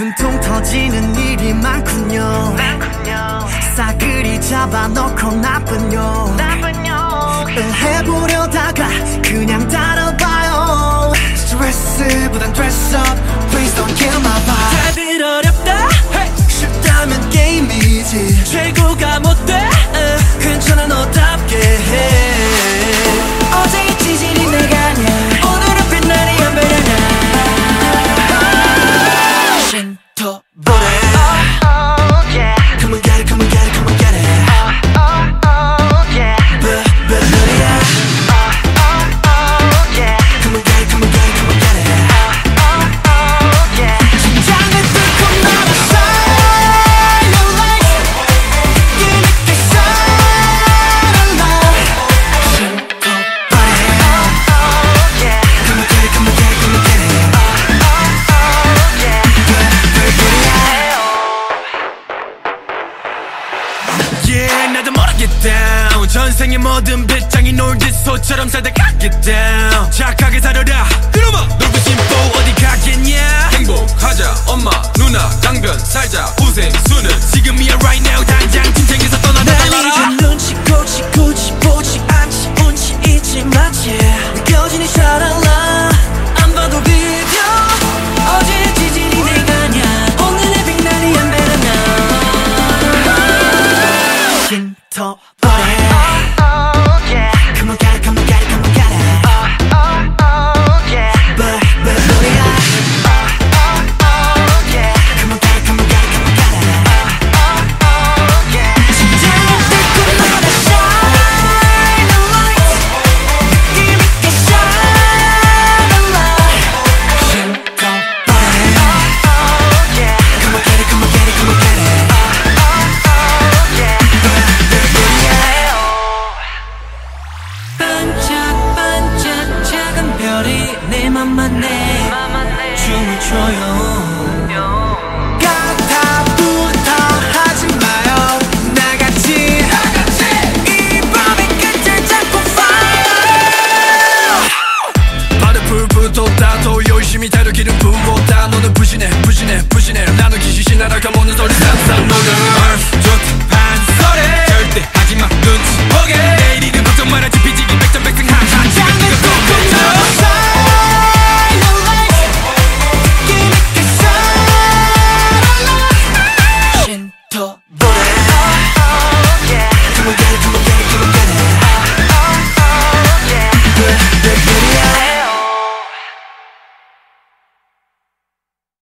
분통 터지는 일이 많군요. 싸그리 잡아놓고 나쁜요. 해보려다가 그냥 따라봐요. 스트레스보단 dress up. Please don't kill my vibe. 다들 어렵다. 쉽다면 게임이지. 최고가 못 나도 모르겠다 전생의 모든 배짱이 놀듯 소처럼 살다 가겠다 착하게 살아라. 그놈아 놀고 싶고 어디 가겠냐? 행복하자. 엄마 누나 강변 살자. 우생 수는 지금이야 right now 내 맘만 내 춤을 춰요